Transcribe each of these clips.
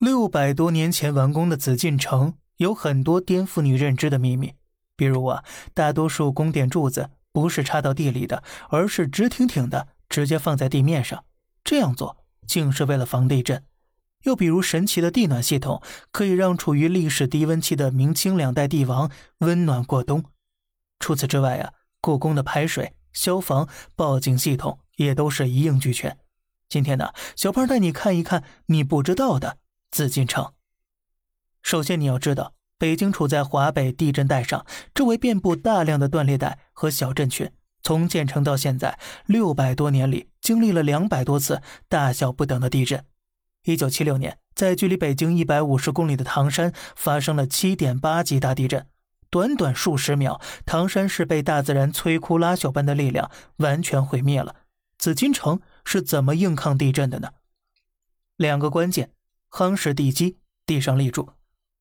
六百多年前完工的紫禁城有很多颠覆你认知的秘密，比如啊，大多数宫殿柱子不是插到地里的，而是直挺挺的直接放在地面上。这样做竟是为了防地震。又比如神奇的地暖系统，可以让处于历史低温期的明清两代帝王温暖过冬。除此之外啊，故宫的排水、消防、报警系统也都是一应俱全。今天呢，小胖带你看一看你不知道的。紫禁城。首先，你要知道，北京处在华北地震带上，周围遍布大量的断裂带和小镇群。从建成到现在，六百多年里，经历了两百多次大小不等的地震。一九七六年，在距离北京一百五十公里的唐山发生了七点八级大地震，短短数十秒，唐山市被大自然摧枯拉朽般的力量完全毁灭了。紫禁城是怎么硬抗地震的呢？两个关键。夯实地基，地上立柱。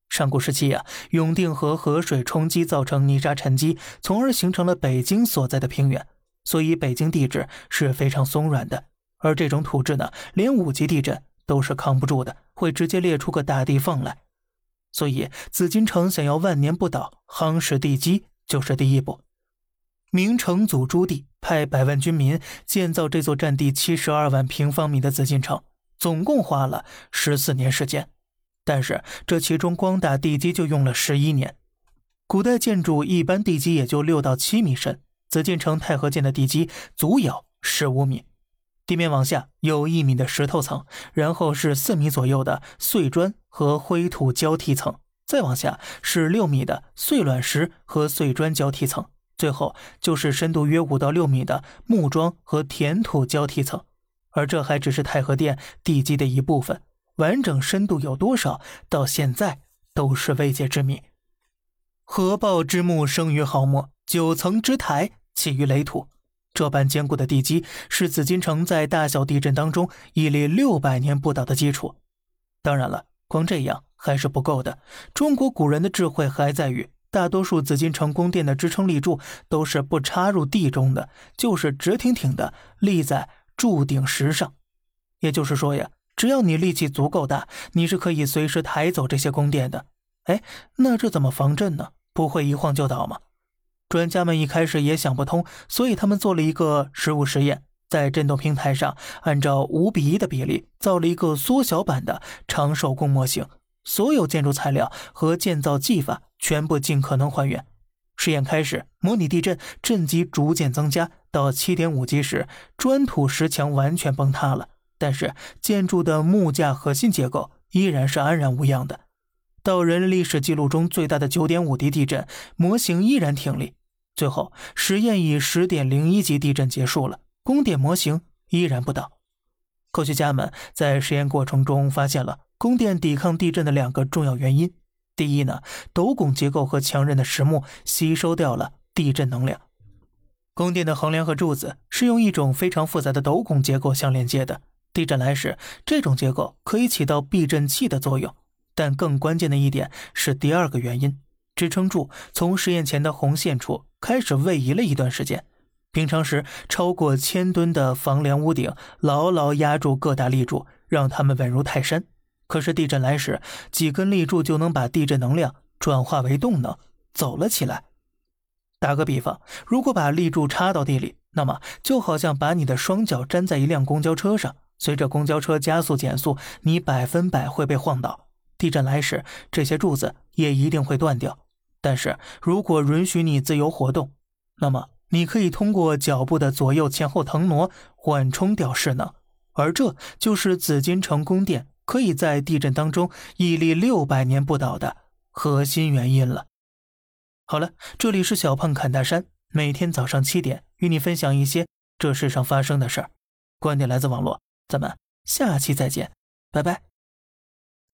上古时期啊，永定河河水冲击造成泥沙沉积，从而形成了北京所在的平原。所以北京地质是非常松软的。而这种土质呢，连五级地震都是扛不住的，会直接裂出个大地缝来。所以紫禁城想要万年不倒，夯实地基就是第一步。明成祖朱棣派百万军民建造这座占地七十二万平方米的紫禁城。总共花了十四年时间，但是这其中光打地基就用了十一年。古代建筑一般地基也就六到七米深，紫禁城太和殿的地基足有十五米，地面往下有一米的石头层，然后是四米左右的碎砖和灰土交替层，再往下是六米的碎卵石和碎砖交替层，最后就是深度约五到六米的木桩和填土交替层。而这还只是太和殿地基的一部分，完整深度有多少，到现在都是未解之谜。合抱之木生于毫末，九层之台起于垒土。这般坚固的地基，是紫禁城在大小地震当中屹立六百年不倒的基础。当然了，光这样还是不够的。中国古人的智慧还在于，大多数紫禁城宫殿的支撑立柱都是不插入地中的，就是直挺挺的立在。柱顶石上，也就是说呀，只要你力气足够大，你是可以随时抬走这些宫殿的。哎，那这怎么防震呢？不会一晃就倒吗？专家们一开始也想不通，所以他们做了一个实物实验，在震动平台上按照五比一的比例造了一个缩小版的长寿宫模型，所有建筑材料和建造技法全部尽可能还原。实验开始，模拟地震，震级逐渐增加。到七点五级时，砖土石墙完全崩塌了，但是建筑的木架核心结构依然是安然无恙的。到人类历史记录中最大的九点五级地震，模型依然挺立。最后，实验以十点零一级地震结束了，宫殿模型依然不倒。科学家们在实验过程中发现了宫殿抵抗地震的两个重要原因。第一呢，斗拱结构和强韧的实木吸收掉了地震能量。宫殿的横梁和柱子是用一种非常复杂的斗拱结构相连接的。地震来时，这种结构可以起到避震器的作用。但更关键的一点是第二个原因：支撑柱从实验前的红线处开始位移了一段时间。平常时，超过千吨的房梁屋顶牢牢压住各大立柱，让它们稳如泰山。可是地震来时，几根立柱就能把地震能量转化为动能，走了起来。打个比方，如果把立柱插到地里，那么就好像把你的双脚粘在一辆公交车上，随着公交车加速减速，你百分百会被晃倒。地震来时，这些柱子也一定会断掉。但是如果允许你自由活动，那么你可以通过脚步的左右前后腾挪缓冲掉势能，而这就是紫禁城宫殿。可以在地震当中屹立六百年不倒的核心原因了。好了，这里是小胖侃大山，每天早上七点与你分享一些这世上发生的事儿。观点来自网络，咱们下期再见，拜拜。